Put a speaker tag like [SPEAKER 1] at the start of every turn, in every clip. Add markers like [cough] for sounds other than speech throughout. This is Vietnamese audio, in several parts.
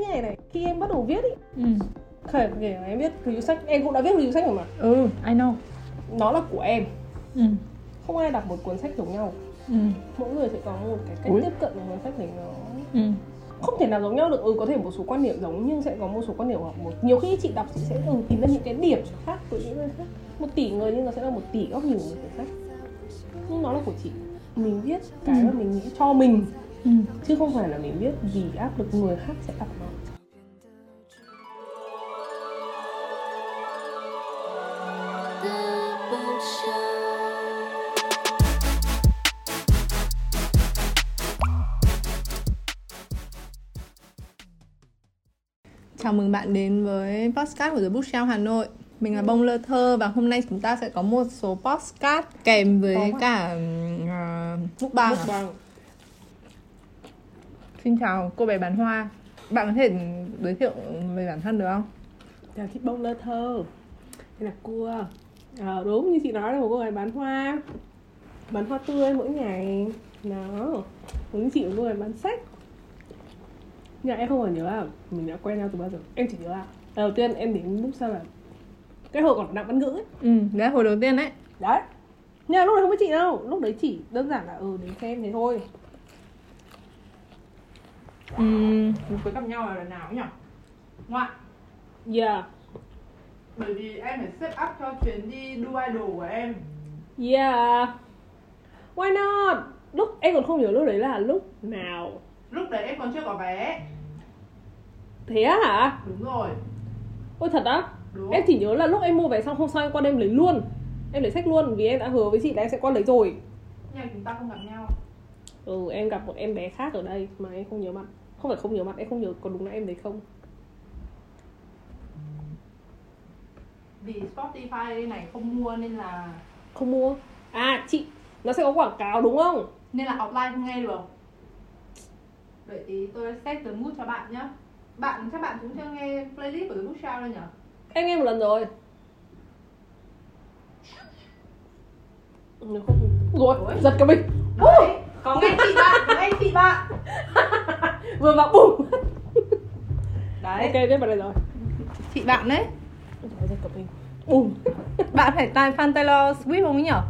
[SPEAKER 1] như này này khi em bắt đầu viết ý
[SPEAKER 2] ừ.
[SPEAKER 1] kể kể em viết review sách em cũng đã viết review sách rồi mà.
[SPEAKER 2] Ừ I know.
[SPEAKER 1] Nó là của em.
[SPEAKER 2] Ừ.
[SPEAKER 1] Không ai đọc một cuốn sách giống nhau.
[SPEAKER 2] Ừ.
[SPEAKER 1] Mỗi người sẽ có một cái cách
[SPEAKER 2] Ui.
[SPEAKER 1] tiếp cận với cuốn sách này nó.
[SPEAKER 2] Ừ.
[SPEAKER 1] Không thể nào giống nhau được. Ừ có thể một số quan điểm giống nhưng sẽ có một số quan điểm hoặc một nhiều khi chị đọc chị sẽ ừ, tìm ra những cái điểm khác của những người khác. Một tỷ người nhưng nó sẽ là một tỷ góc nhìn của cuốn sách nhưng nó là của chị. Mình viết cái
[SPEAKER 2] Ừ.
[SPEAKER 1] mà mình nghĩ cho mình
[SPEAKER 2] ừ
[SPEAKER 1] chứ không phải là mình viết vì áp lực người khác sẽ đọc nó.
[SPEAKER 2] Chào mừng bạn đến với podcast của The Bookshelf Hà Nội Mình là Bông Lơ Thơ và hôm nay chúng ta sẽ có một số podcast kèm với cả uh, mukbang
[SPEAKER 1] Mục
[SPEAKER 2] à? Xin chào cô bé bán hoa. Bạn có thể giới thiệu về bản thân được không?
[SPEAKER 1] chào chị bông lơ thơ. Đây là cua ờ, đúng như chị nói là một cô gái bán hoa. Bán hoa tươi mỗi ngày. Nó còn như chị là cô gái bán sách. Nhưng mà em không còn nhớ là mình đã quen nhau từ bao giờ. Em chỉ nhớ là đầu tiên em đến lúc sau là cái hồi còn nặng văn ngữ ấy.
[SPEAKER 2] Ừ, đấy hồi đầu tiên đấy.
[SPEAKER 1] Đấy. Nhưng mà lúc đấy không có chị đâu. Lúc đấy chỉ đơn giản là ừ đến xem thế thôi
[SPEAKER 2] ừ, Mình cuối gặp nhau là lần nào nhỉ? Ngoại
[SPEAKER 1] yeah
[SPEAKER 2] Bởi vì em phải set up cho chuyến đi đu idol của em.
[SPEAKER 1] Yeah why not? Lúc em còn không nhớ lúc đấy là lúc nào.
[SPEAKER 2] Lúc đấy em còn chưa có vé.
[SPEAKER 1] Thế á hả?
[SPEAKER 2] Đúng rồi.
[SPEAKER 1] Ôi thật á?
[SPEAKER 2] Đúng.
[SPEAKER 1] Em chỉ nhớ là lúc em mua vé xong hôm sau em qua đêm lấy luôn. Em lấy sách luôn vì em đã hứa với chị là em sẽ qua lấy rồi.
[SPEAKER 2] Nhưng mà chúng ta không gặp nhau
[SPEAKER 1] ừ em gặp một em bé khác ở đây mà em không nhớ mặt. Không phải không nhớ mặt em không nhớ có đúng là em đấy không.
[SPEAKER 2] Vì Spotify này không mua nên là
[SPEAKER 1] không mua. À chị nó sẽ có quảng cáo đúng không?
[SPEAKER 2] Nên là offline không nghe được. Vậy thì tôi set the mood cho bạn nhá. Bạn chắc bạn cũng chưa nghe playlist của The Bookshelf đâu nhỉ
[SPEAKER 1] em nghe một lần rồi. Nếu không rồi giật cả mình.
[SPEAKER 2] Đấy, có nghe chị bạn có nghe chị bạn. [laughs]
[SPEAKER 1] Vừa vào bùng
[SPEAKER 2] đấy.
[SPEAKER 1] Ok biết vào đây rồi.
[SPEAKER 2] Chị bạn đấy.
[SPEAKER 1] Bùng
[SPEAKER 2] bạn phải tài fan Taylor Swift không ấy nhở?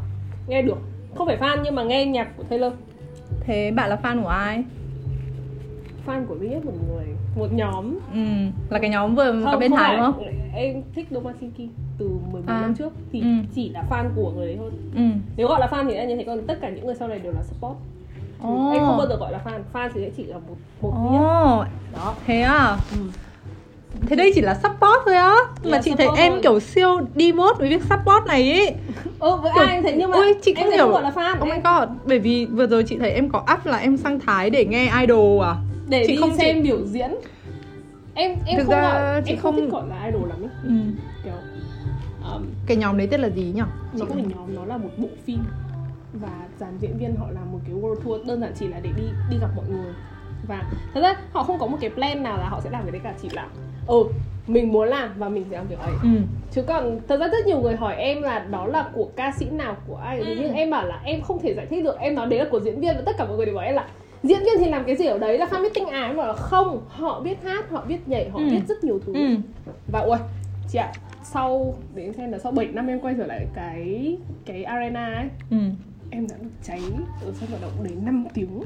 [SPEAKER 1] Nghe được. Không phải fan nhưng mà nghe nhạc của Taylor.
[SPEAKER 2] Thế bạn là fan của ai?
[SPEAKER 1] Fan của duy nhất một người một nhóm.
[SPEAKER 2] Ừ là cái nhóm vừa có bên Thái đúng không?
[SPEAKER 1] Em thích Domasinki từ 14
[SPEAKER 2] À.
[SPEAKER 1] năm trước. Thì
[SPEAKER 2] Ừ.
[SPEAKER 1] chỉ là fan của người đấy thôi.
[SPEAKER 2] Ừ.
[SPEAKER 1] Nếu gọi là fan thì đã như thế còn tất cả những người sau này đều là support Em không bao giờ gọi là fan. Fan thì chỉ là một một nhất
[SPEAKER 2] Ồ,
[SPEAKER 1] đó.
[SPEAKER 2] thế à?
[SPEAKER 1] Ừ.
[SPEAKER 2] thế đây chỉ là support thôi á. Mà
[SPEAKER 1] Là
[SPEAKER 2] chị thấy em
[SPEAKER 1] thôi.
[SPEAKER 2] kiểu siêu đi mốt với việc support này ý.
[SPEAKER 1] Ừ với
[SPEAKER 2] Kiểu-
[SPEAKER 1] ai thấy nhưng mà
[SPEAKER 2] ui, chị không hiểu.
[SPEAKER 1] gọi là fan.
[SPEAKER 2] Oh my
[SPEAKER 1] em,
[SPEAKER 2] god. Bởi vì vừa rồi chị thấy em có up là em sang Thái để nghe idol à?
[SPEAKER 1] Để
[SPEAKER 2] chị
[SPEAKER 1] đi
[SPEAKER 2] không
[SPEAKER 1] xem
[SPEAKER 2] chỉ-
[SPEAKER 1] biểu diễn. Em em
[SPEAKER 2] Thực
[SPEAKER 1] không
[SPEAKER 2] ra
[SPEAKER 1] gọi
[SPEAKER 2] chị
[SPEAKER 1] em không,
[SPEAKER 2] không-
[SPEAKER 1] thích gọi là idol lắm ấy
[SPEAKER 2] ừ.
[SPEAKER 1] kiểu um,
[SPEAKER 2] Cái nhóm đấy tên là gì nhỉ?
[SPEAKER 1] nó không phải nhóm nó là một bộ phim và dàn diễn viên họ làm một cái world tour đơn giản chỉ là để đi đi gặp mọi người và thật ra họ không có một cái plan nào là họ sẽ làm cái đấy cả chỉ là ừ mình muốn làm và mình sẽ làm việc ấy
[SPEAKER 2] Ừ.
[SPEAKER 1] chứ còn thật ra rất nhiều người hỏi em là đó là của ca sĩ nào của ai
[SPEAKER 2] Ừ.
[SPEAKER 1] nhưng em bảo là em không thể giải thích được em nói đấy là của diễn viên và tất cả mọi người đều bảo em là diễn viên thì làm cái gì ở đấy là fan meeting à em bảo là không họ biết hát họ biết nhảy họ
[SPEAKER 2] Ừ.
[SPEAKER 1] biết rất nhiều thứ
[SPEAKER 2] Ừ.
[SPEAKER 1] và ui chị ạ sau để em xem là sau 7 năm em quay trở lại cái cái arena ấy
[SPEAKER 2] Ừ.
[SPEAKER 1] em đã được cháy ở sân vận động đến 5 tiếng.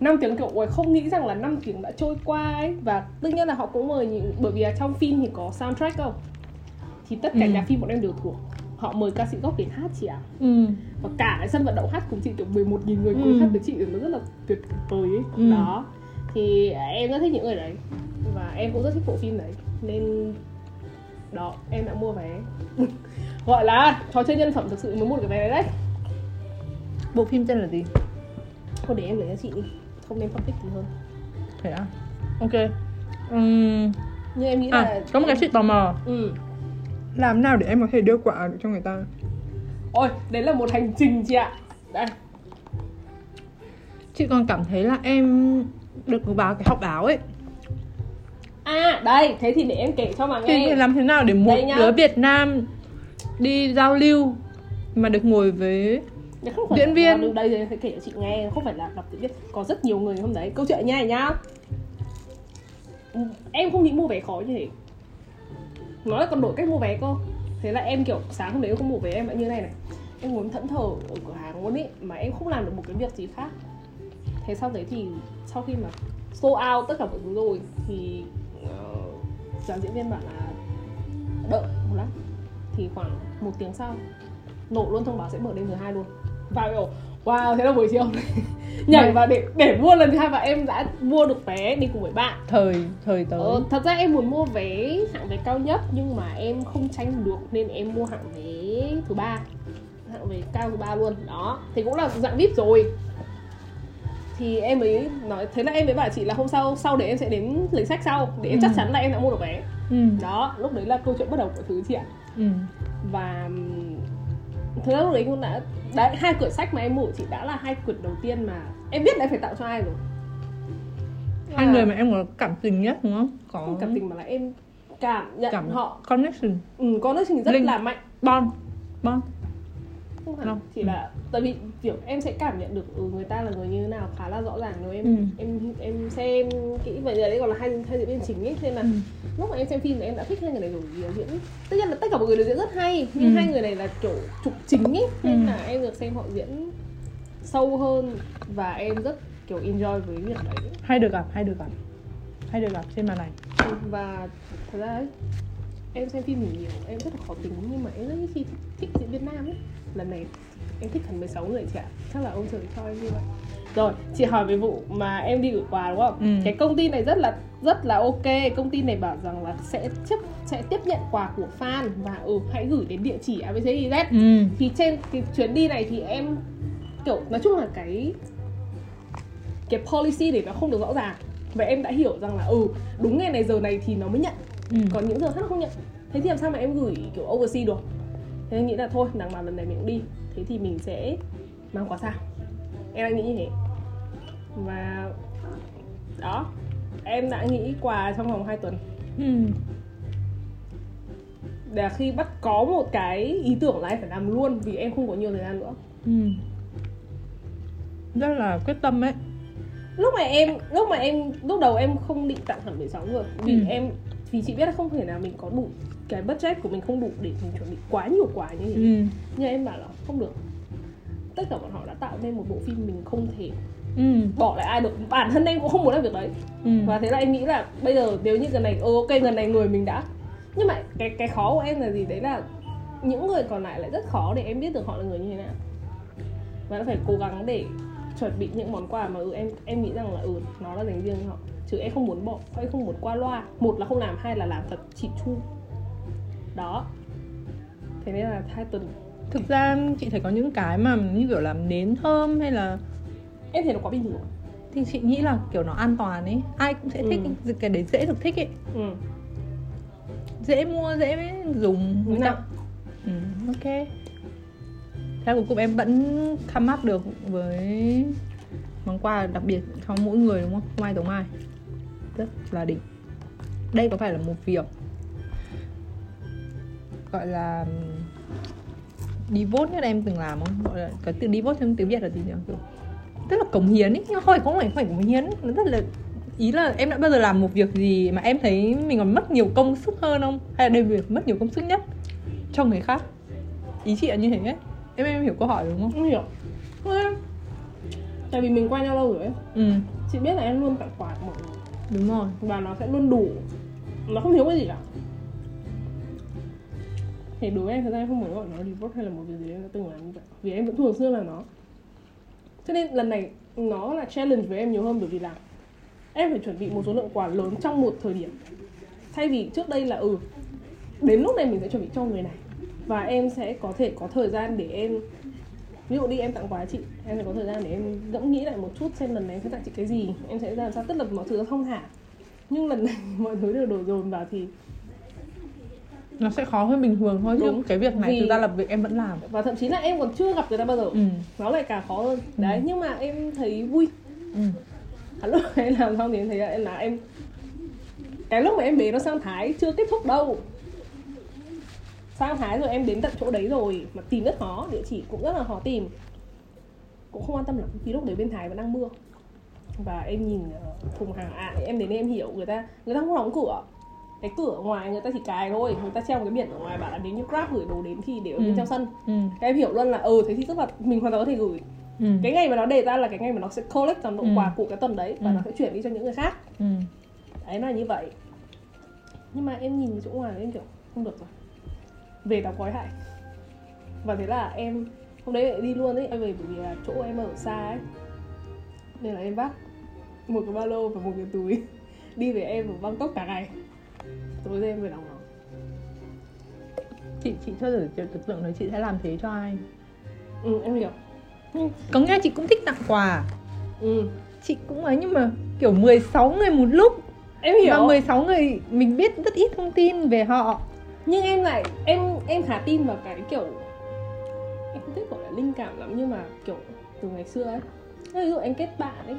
[SPEAKER 1] 5 tiếng kiểu ui không nghĩ rằng là 5 tiếng đã trôi qua ấy. Và tất nhiên là họ cũng mời những bởi vì là trong phim thì có soundtrack không? Thì tất cả
[SPEAKER 2] Ừ.
[SPEAKER 1] nhạc phim bọn em đều thuộc. Họ mời ca sĩ gốc đến hát chị ạ.
[SPEAKER 2] Ừ.
[SPEAKER 1] và cả cái sân vận động hát cùng chị kiểu 11.000 người cùng
[SPEAKER 2] Ừ.
[SPEAKER 1] hát với chị nó rất là tuyệt vời ấy.
[SPEAKER 2] Ừ.
[SPEAKER 1] đó. Thì em rất thích những người đấy. Và em cũng rất thích bộ phim đấy. Nên đó em đã mua vé. [laughs] Gọi là trò chơi nhân phẩm thực sự mới mua được cái vé đấy đấy
[SPEAKER 2] Bộ phim tên là gì?
[SPEAKER 1] thôi để em lấy cho chị đi. Không nên phân tích gì hơn.
[SPEAKER 2] Thế à? Ok. Ừm,
[SPEAKER 1] nhưng em nghĩ
[SPEAKER 2] À,
[SPEAKER 1] là
[SPEAKER 2] có một cái chuyện tò mò.
[SPEAKER 1] Ừ.
[SPEAKER 2] Làm nào để em có thể đưa quà được cho người ta?
[SPEAKER 1] ôi đấy là một hành trình chị ạ. Đây.
[SPEAKER 2] Chị còn cảm thấy là em được vào cái học báo ấy.
[SPEAKER 1] À đây thế thì để em kể cho mà
[SPEAKER 2] Thì
[SPEAKER 1] nghe.
[SPEAKER 2] làm thế nào để một đứa Việt Nam đi giao lưu mà được ngồi với
[SPEAKER 1] không phải
[SPEAKER 2] Diễn viên.
[SPEAKER 1] lưu đây thì kể cho chị nghe không phải là đọc diễn viên. Có rất nhiều người hôm đấy. Câu chuyện như này nhá. Em không nghĩ mua vé khó như thế. Nó là còn đổi cách mua vé cơ. Thế là em kiểu sáng hôm đấy em không mua vé em đã như này này. Em muốn thẫn thờ ở cửa hàng luôn ý mà em không làm được một cái việc gì khác. Thế sau đấy thì sau khi mà sold out tất cả mọi thứ rồi thì dàn diễn viên bảo là đợi một lát. Thì khoảng một tiếng sau nổ luôn thông báo sẽ mở đêm thứ hai luôn và kiểu wow thế là buổi chiều. [laughs] Nhảy vào để để mua lần thứ hai và em đã mua được vé đi cùng với bạn.
[SPEAKER 2] Thời thời tới.
[SPEAKER 1] Ờ, thật ra em muốn mua vé hạng vé cao nhất nhưng mà em không tranh được nên em mua hạng vé thứ ba. Hạng vé cao thứ ba luôn đó. Thì cũng là dạng vip rồi. Thì em mới nói thế là em mới bảo chị là hôm sau sau để em sẽ đến lấy sách sau để em
[SPEAKER 2] Ừ.
[SPEAKER 1] chắc chắn là em đã mua được vé.
[SPEAKER 2] Ừ.
[SPEAKER 1] đó lúc đấy là câu chuyện bắt đầu của thứ chị ạ.
[SPEAKER 2] Ừ.
[SPEAKER 1] và ra lúc đấy cũng đã đấy, hai quyển sách mà em của chị đã là hai quyển đầu tiên mà em biết là em phải tạo cho ai rồi.
[SPEAKER 2] Hai
[SPEAKER 1] Và
[SPEAKER 2] người mà em có cảm tình nhất đúng không? Có
[SPEAKER 1] không cảm tình mà là em cảm nhận
[SPEAKER 2] Cảm-
[SPEAKER 1] họ.
[SPEAKER 2] connection.
[SPEAKER 1] Ừ, trình rất
[SPEAKER 2] Linh.
[SPEAKER 1] là mạnh.
[SPEAKER 2] Bond. Bond.
[SPEAKER 1] Không hẳn.
[SPEAKER 2] Không.
[SPEAKER 1] chỉ là tại vì kiểu em sẽ cảm nhận được ừ, người ta là người như thế nào khá là rõ ràng nếu em
[SPEAKER 2] Ừ.
[SPEAKER 1] em em xem kỹ vậy giờ đấy còn là hai hai diễn viên chính ấy nên là
[SPEAKER 2] Ừ.
[SPEAKER 1] lúc mà em xem phim thì em đã thích hai người này rồi diễn tất nhiên là tất cả mọi người đều diễn rất hay nhưng
[SPEAKER 2] Ừ.
[SPEAKER 1] hai người này là kiểu trục chính ấy nên
[SPEAKER 2] Ừ.
[SPEAKER 1] là em được xem họ diễn sâu hơn và em rất kiểu enjoy với việc đấy
[SPEAKER 2] hay được gặp hay được gặp hay được gặp trên màn ảnh
[SPEAKER 1] và thật ra ấy em xem phim nhiều nhiều em rất là khó tính nhưng mà em rất khi thích, thích diễn viên nam ấy lần này em thích hẳn 16 người chị ạ. Chắc là ông trời cho em như vậy. Rồi chị hỏi về vụ mà em đi gửi quà đúng không?
[SPEAKER 2] Ừ.
[SPEAKER 1] cái công ty này rất là rất là ok. Công ty này bảo rằng là sẽ chấp sẽ tiếp nhận quà của fan và ừ hãy gửi đến địa chỉ abcdz
[SPEAKER 2] ừ.
[SPEAKER 1] thì trên cái chuyến đi này thì em kiểu nói chung là cái cái policy để nó không được rõ ràng. Và em đã hiểu rằng là ừ đúng ngày này giờ này thì nó mới nhận.
[SPEAKER 2] Ừ.
[SPEAKER 1] còn những giờ khác nó không nhận. Thế thì làm sao mà em gửi kiểu overseas được? Thế em nghĩ là thôi đằng nào lần này mình cũng đi thế thì mình sẽ mang quà sang em đang nghĩ như thế và đó em đã nghĩ quà trong vòng 2 tuần
[SPEAKER 2] Ừ.
[SPEAKER 1] để khi bắt có một cái ý tưởng là em phải làm luôn vì em không có nhiều thời gian nữa
[SPEAKER 2] Ừ. rất là quyết tâm ấy
[SPEAKER 1] lúc mà em lúc mà em lúc đầu em không định tặng hẳn 16 người vì
[SPEAKER 2] Ừ.
[SPEAKER 1] em vì chị biết là không thể nào mình có đủ cái budget của mình không đủ để mình chuẩn bị quá nhiều quà như thế.
[SPEAKER 2] Ừ.
[SPEAKER 1] nhưng em bảo là không được. Tất cả bọn họ đã tạo nên một bộ phim mình không thể
[SPEAKER 2] Ừ.
[SPEAKER 1] bỏ lại ai được. Bản thân em cũng không muốn làm việc đấy.
[SPEAKER 2] Ừ.
[SPEAKER 1] và thế là em nghĩ là bây giờ nếu như gần này ừ, ok gần này người mình đã. Nhưng mà cái cái khó của em là gì? Đấy là những người còn lại lại rất khó để em biết được họ là người như thế nào. Và nó phải cố gắng để chuẩn bị những món quà mà ừ, em em nghĩ rằng là ừ nó là dành riêng cho họ chứ em không muốn bỏ em không muốn qua loa. Một là không làm hai là làm thật chỉn chu. Đó. Thế nên là hai tuần.
[SPEAKER 2] Thực ra chị thấy có những cái mà như kiểu làm nến thơm hay là
[SPEAKER 1] em thấy nó quá bình thường.
[SPEAKER 2] Thì chị nghĩ là kiểu nó an toàn ấy. Ai cũng sẽ thích
[SPEAKER 1] Ừ.
[SPEAKER 2] cái đấy dễ được thích ấy.
[SPEAKER 1] Ừ.
[SPEAKER 2] dễ mua dễ dùng.
[SPEAKER 1] Nào?
[SPEAKER 2] ừ, ok. Theo cuối cùng em vẫn come up được với món quà đặc biệt cho mỗi người đúng không? Không ai giống ai rất là đỉnh. Đây có phải là một việc gọi là devote nhất em từng làm không? Gọi là cái từ devote trong tiếng việt là gì nhỉ? Kiểu rất là cống hiến ấy nhưng không phải không phải không phải cống hiến. Nó rất là ý là em đã bao giờ làm một việc gì mà em thấy mình còn mất nhiều công sức hơn không? Hay là đây việc mất nhiều công sức nhất cho người khác? Ý chị là như thế. Ấy em em hiểu câu hỏi đúng không?
[SPEAKER 1] Không hiểu. Tại vì mình qua nhau lâu rồi ấy.
[SPEAKER 2] Ừ.
[SPEAKER 1] Chị biết là em luôn tặng quà mọi người
[SPEAKER 2] đúng rồi.
[SPEAKER 1] Và nó sẽ luôn đủ. Nó không thiếu cái gì cả. Thì đối với em, thật ra em không muốn gọi nó reward hay là một việc gì em đã từng làm như vậy. Vì em vẫn thường xưa là nó. Cho nên lần này nó là challenge với em nhiều hơn bởi vì là em phải chuẩn bị một số lượng quà lớn trong một thời điểm. Thay vì trước đây là ừ đến lúc này mình sẽ chuẩn bị cho người này. Và em sẽ có thể có thời gian để em ví dụ đi em tặng quà chị em sẽ có thời gian để em ngẫm nghĩ lại một chút xem lần này em sẽ tặng chị cái gì. Em sẽ làm sao tất là mọi thứ nó thông thả. Nhưng lần này [laughs] mọi thứ đều đổ dồn vào thì
[SPEAKER 2] nó sẽ khó hơn bình thường thôi chứ
[SPEAKER 1] Đúng.
[SPEAKER 2] cái việc này
[SPEAKER 1] Vì-
[SPEAKER 2] thực ra là việc em vẫn làm.
[SPEAKER 1] Và thậm chí là em còn chưa gặp người ta bao giờ.
[SPEAKER 2] Ừ.
[SPEAKER 1] Nó lại càng khó hơn. Đấy nhưng mà em thấy vui.
[SPEAKER 2] Ừ.
[SPEAKER 1] À, lúc [laughs] em làm xong thì em thấy là em là em cái lúc mà em bế nó sang thái chưa kết thúc đâu sang thái rồi? Em đến tận chỗ đấy rồi mà tìm rất khó địa chỉ cũng rất là khó tìm. Cũng không quan tâm lắm vì lúc đấy bên thái vẫn đang mưa. Và em nhìn ờ, thùng hàng à, em đến em hiểu người ta người ta không đóng cửa. Cái cửa ở ngoài người ta chỉ cài thôi người ta treo một cái biển ở ngoài bảo là nếu như grab gửi đồ đến thì để ở bên
[SPEAKER 2] Ừ.
[SPEAKER 1] trong sân.
[SPEAKER 2] Ừ.
[SPEAKER 1] Các em hiểu luôn là ừ thế thì tức là mình hoàn toàn có thể gửi.
[SPEAKER 2] Ừ.
[SPEAKER 1] Cái ngày mà nó đề ra là cái ngày mà nó sẽ collect toàn bộ
[SPEAKER 2] Ừ.
[SPEAKER 1] quà của cái tuần đấy và
[SPEAKER 2] Ừ.
[SPEAKER 1] nó sẽ chuyển đi cho những người khác.
[SPEAKER 2] Ừ.
[SPEAKER 1] Đấy nó là như vậy. Nhưng mà em nhìn chỗ ngoài em kiểu không được rồi về đóng gói hại. Và thế là em hôm đấy lại đi luôn ấy em về bởi vì là chỗ em ở xa ấy. Nên là em vác một cái ba lô và một cái túi [laughs] đi về em ở Bangkok cả ngày. Tối em về đóng nó
[SPEAKER 2] chị chị chưa thử tưởng tượng là chị sẽ làm thế cho ai?
[SPEAKER 1] Ừ em hiểu.
[SPEAKER 2] Có nghĩa là chị cũng thích tặng quà
[SPEAKER 1] ừ.
[SPEAKER 2] Chị cũng ấy nhưng mà kiểu 16 người một lúc.
[SPEAKER 1] Em hiểu.
[SPEAKER 2] Và 16 người mình biết rất ít thông tin về họ
[SPEAKER 1] nhưng em lại em em khá tin vào cái kiểu em không thích gọi là linh cảm lắm nhưng mà kiểu từ ngày xưa ấy. Ví dụ anh kết bạn ấy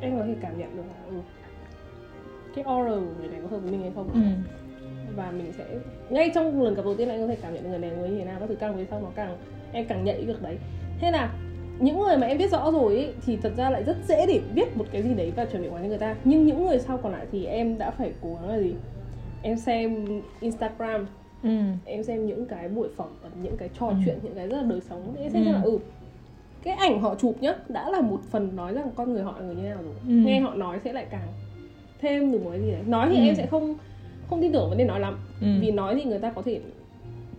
[SPEAKER 1] em có thể cảm nhận được là ừ, cái aura của người này có hợp với mình hay không.
[SPEAKER 2] Ừ.
[SPEAKER 1] Và mình sẽ ngay trong lần gặp đầu tiên là anh có thể cảm nhận được người này người như thế nào các thứ càng về sau nó càng em càng nhạy việc đấy. Thế là những người mà em biết rõ rồi ấy, thì thật ra lại rất dễ để biết một cái gì đấy và chuẩn bị quà cho người ta. Nhưng những người sau còn lại thì em đã phải cố gắng là gì em xem Instagram.
[SPEAKER 2] Ừ.
[SPEAKER 1] Em xem những cái buổi phỏng vấn những cái trò
[SPEAKER 2] Ừ.
[SPEAKER 1] chuyện những cái rất là đời sống. Em xem
[SPEAKER 2] Ừ.
[SPEAKER 1] là ừ cái ảnh họ chụp nhá đã là một phần nói rằng con người họ là người như nào rồi.
[SPEAKER 2] Ừ.
[SPEAKER 1] nghe họ nói sẽ lại càng thêm được một cái gì đấy. Nói thì
[SPEAKER 2] Ừ.
[SPEAKER 1] em sẽ không không tin tưởng vấn đề nói lắm.
[SPEAKER 2] Ừ.
[SPEAKER 1] Vì nói thì người ta có thể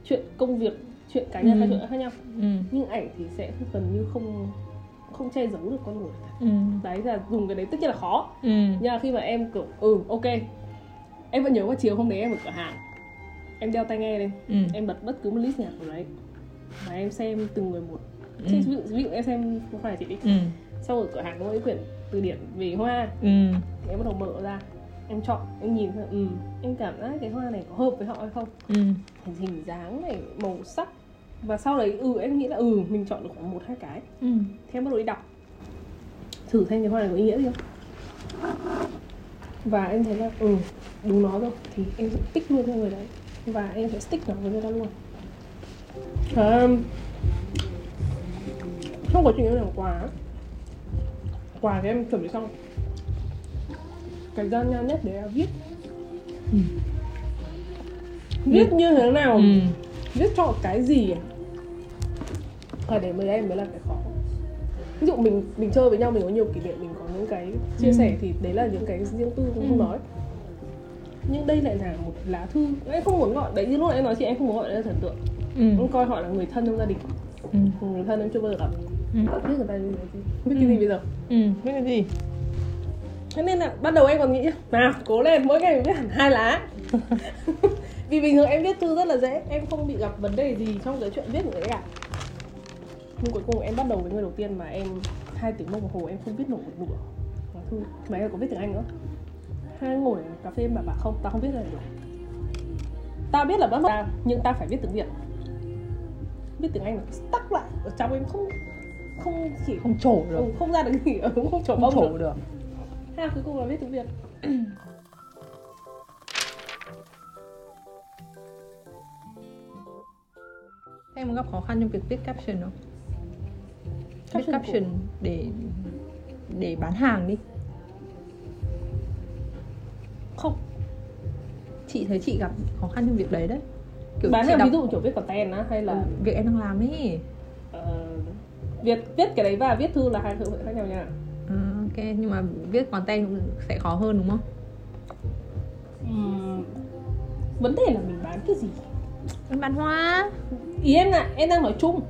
[SPEAKER 1] chuyện công việc chuyện cá nhân
[SPEAKER 2] Ừ.
[SPEAKER 1] hay chuyện khác nhau.
[SPEAKER 2] Ừ.
[SPEAKER 1] Nhưng ảnh thì sẽ gần như không không che giấu được con người
[SPEAKER 2] ừ.
[SPEAKER 1] Đấy là dùng cái đấy tất nhiên là khó.
[SPEAKER 2] Ừ.
[SPEAKER 1] Nhưng mà khi mà em kiểu ừ ok em vẫn nhớ vào chiều hôm đấy em ở cửa hàng. Em đeo tai nghe lên.
[SPEAKER 2] Ừ.
[SPEAKER 1] Em bật bất cứ một list nhạc của đấy. Và em xem từng người một.
[SPEAKER 2] Ừ.
[SPEAKER 1] Ví, dụ, ví dụ em xem không phải chị đi.
[SPEAKER 2] Ừ.
[SPEAKER 1] Sau ở cửa hàng có cái quyển từ điển về hoa.
[SPEAKER 2] Ừ.
[SPEAKER 1] Em bắt đầu mở ra. Em chọn em nhìn thấy, ừ. Em cảm giác cái hoa này có hợp với họ hay không?
[SPEAKER 2] Ừ.
[SPEAKER 1] Hình hình dáng này màu sắc. Và sau đấy ừ em nghĩ là ừ mình chọn được khoảng một hai cái.
[SPEAKER 2] Ừ.
[SPEAKER 1] Thế em bắt đầu đi đọc. Thử xem cái hoa này có ý nghĩa gì không và em thấy là ừ đúng nó rồi thì em sẽ tích luôn cho người đấy. Và em sẽ stick nó với người ta luôn. À, trong quá trình em làm quà quà thì em chuẩn bị xong. Cái gian nan nhất là viết.
[SPEAKER 2] Ừ.
[SPEAKER 1] viết như thế nào?
[SPEAKER 2] Ừ.
[SPEAKER 1] Viết cho cái gì? À? Để mới đây mới là cái ví dụ mình mình chơi với nhau mình có nhiều kỷ niệm mình có những cái chia
[SPEAKER 2] Ừ.
[SPEAKER 1] sẻ thì đấy là những cái riêng tư cũng không
[SPEAKER 2] Ừ.
[SPEAKER 1] nói. Nhưng đây lại là một lá thư. Em không muốn gọi đấy như lúc nãy em nói chị em không muốn gọi đấy là thần tượng.
[SPEAKER 2] Ừ.
[SPEAKER 1] Em coi họ là người thân trong gia đình.
[SPEAKER 2] Ừ.
[SPEAKER 1] Người thân em chưa bao giờ gặp.
[SPEAKER 2] Ừ.
[SPEAKER 1] Biết người ta như thế gì biết cái gì bây giờ?
[SPEAKER 2] Ừ. Biết cái gì?
[SPEAKER 1] Thế nên là ban đầu em còn nghĩ nào cố lên mỗi ngày mình viết hẳn hai lá. [laughs] Vì bình thường em viết thư rất là dễ em không bị gặp vấn đề gì trong cái chuyện viết những cái cả nhưng cuối cùng em bắt đầu với người đầu tiên mà em hai tiếng đồng hồ em không viết nổi một nửa. Lá thư mà em có viết tiếng anh nữa. Hai ngồi cà phê mà bảo không tao không biết này được. Tao biết là bắt ta nhưng ta phải viết tiếng việt. Viết tiếng anh nó stuck lại ở trong em không không chỉ
[SPEAKER 2] không trổ được.
[SPEAKER 1] ừ, không ra được gì cũng không trổ
[SPEAKER 2] không trổ
[SPEAKER 1] được.
[SPEAKER 2] được.
[SPEAKER 1] Ha, cuối cùng là viết tiếng Việt.
[SPEAKER 2] Em gặp khó khăn trong việc viết caption không
[SPEAKER 1] Caption
[SPEAKER 2] caption để để bán hàng đi.
[SPEAKER 1] Không,
[SPEAKER 2] chị thấy chị gặp khó khăn trong việc đấy đấy.
[SPEAKER 1] Bán
[SPEAKER 2] chị
[SPEAKER 1] hàng
[SPEAKER 2] đọc-
[SPEAKER 1] ví dụ kiểu viết content á hay là
[SPEAKER 2] Ừ, việc em đang làm ấy.
[SPEAKER 1] Ờ, Viết, viết cái đấy và viết thư là hai thứ khác nhau nha.
[SPEAKER 2] À, ok nhưng mà viết content cũng sẽ khó hơn đúng không?
[SPEAKER 1] Ừm, Vấn đề là mình bán cái gì?
[SPEAKER 2] Em bán hoa.
[SPEAKER 1] Ý em là em đang nói chung.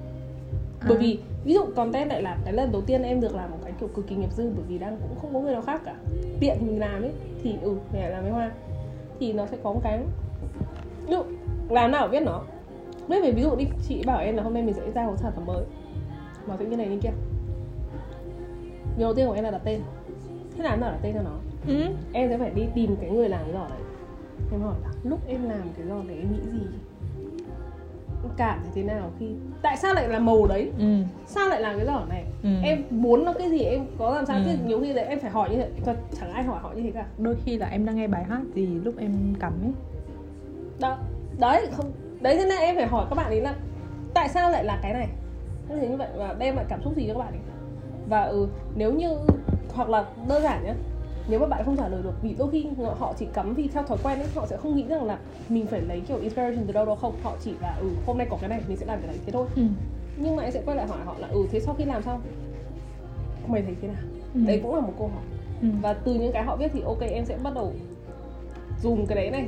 [SPEAKER 2] À.
[SPEAKER 1] Bởi vì ví dụ content lại là cái lần đầu tiên em được làm một cái kiểu cực kỳ nghiệp dư Bởi vì đang cũng không có người nào khác cả. Tiện mình làm ấy Thì ừ, mình lại làm với hoa. Thì nó sẽ có một cái Ví dụ, làm nào viết nó? Viết về ví dụ đi, chị bảo em là hôm nay mình sẽ ra một sản phẩm mới. Nó sẽ như này như kia. Việc đầu tiên của em là đặt tên. Thế làm nào đặt tên cho nó.
[SPEAKER 2] Ừ.
[SPEAKER 1] Em sẽ phải đi tìm cái người làm cái giỏ đấy. Em hỏi là lúc em làm cái giỏ đấy em nghĩ gì cảm thấy thế nào khi Tại sao lại là màu đấy?
[SPEAKER 2] Ừ.
[SPEAKER 1] Sao lại làm cái giỏ này?
[SPEAKER 2] Ừ.
[SPEAKER 1] Em muốn nó cái gì em có làm sao?
[SPEAKER 2] Ừ.
[SPEAKER 1] chứ nhiều khi đấy em phải hỏi như thế Thật chẳng ai hỏi họ như thế cả.
[SPEAKER 2] Đôi khi là em đang nghe bài hát gì lúc em cắm ấy.
[SPEAKER 1] Đó đấy không đấy thế nên em phải hỏi các bạn ấy là tại sao lại là cái này? Như thế như vậy và đem lại cảm xúc gì cho các bạn ấy? Và ừ nếu như hoặc là đơn giản nhé nếu mà bạn không trả lời được vì đôi khi họ chỉ cắm vì theo thói quen ấy họ sẽ không nghĩ rằng là mình phải lấy kiểu inspiration từ đâu đâu không họ chỉ là ừ hôm nay có cái này mình sẽ làm cái này thế thôi
[SPEAKER 2] ừ.
[SPEAKER 1] nhưng mà em sẽ quay lại hỏi họ là ừ thế sau khi làm xong mày thấy thế nào
[SPEAKER 2] Ừ.
[SPEAKER 1] đấy cũng là một câu hỏi
[SPEAKER 2] Ừ.
[SPEAKER 1] và từ những cái họ viết thì ok em sẽ bắt đầu dùng cái đấy này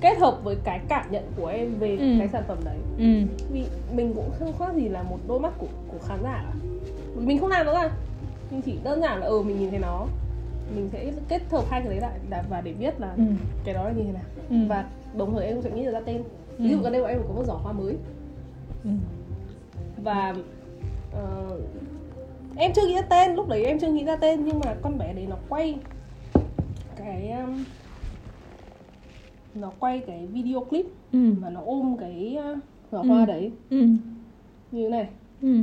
[SPEAKER 1] kết hợp với cái cảm nhận của em về
[SPEAKER 2] Ừ.
[SPEAKER 1] cái sản phẩm đấy
[SPEAKER 2] ừ.
[SPEAKER 1] vì mình cũng không khác gì là một đôi mắt của của khán giả mình không làm nó ra mình chỉ đơn giản là ừ mình nhìn thấy nó mình sẽ kết hợp hai cái đấy lại và để biết là
[SPEAKER 2] Ừ.
[SPEAKER 1] cái đó là như thế nào
[SPEAKER 2] Ừ.
[SPEAKER 1] và đồng thời em cũng sẽ nghĩ được ra tên ví dụ
[SPEAKER 2] Ừ.
[SPEAKER 1] gần đây em có một giỏ hoa mới
[SPEAKER 2] Ừ.
[SPEAKER 1] và ờ, em chưa nghĩ ra tên lúc đấy em chưa nghĩ ra tên nhưng mà con bé đấy nó quay cái um, nó quay cái video clip
[SPEAKER 2] Ừ.
[SPEAKER 1] mà nó ôm cái uh, giỏ
[SPEAKER 2] Ừ.
[SPEAKER 1] hoa đấy
[SPEAKER 2] Ừ.
[SPEAKER 1] như thế này
[SPEAKER 2] Ừ.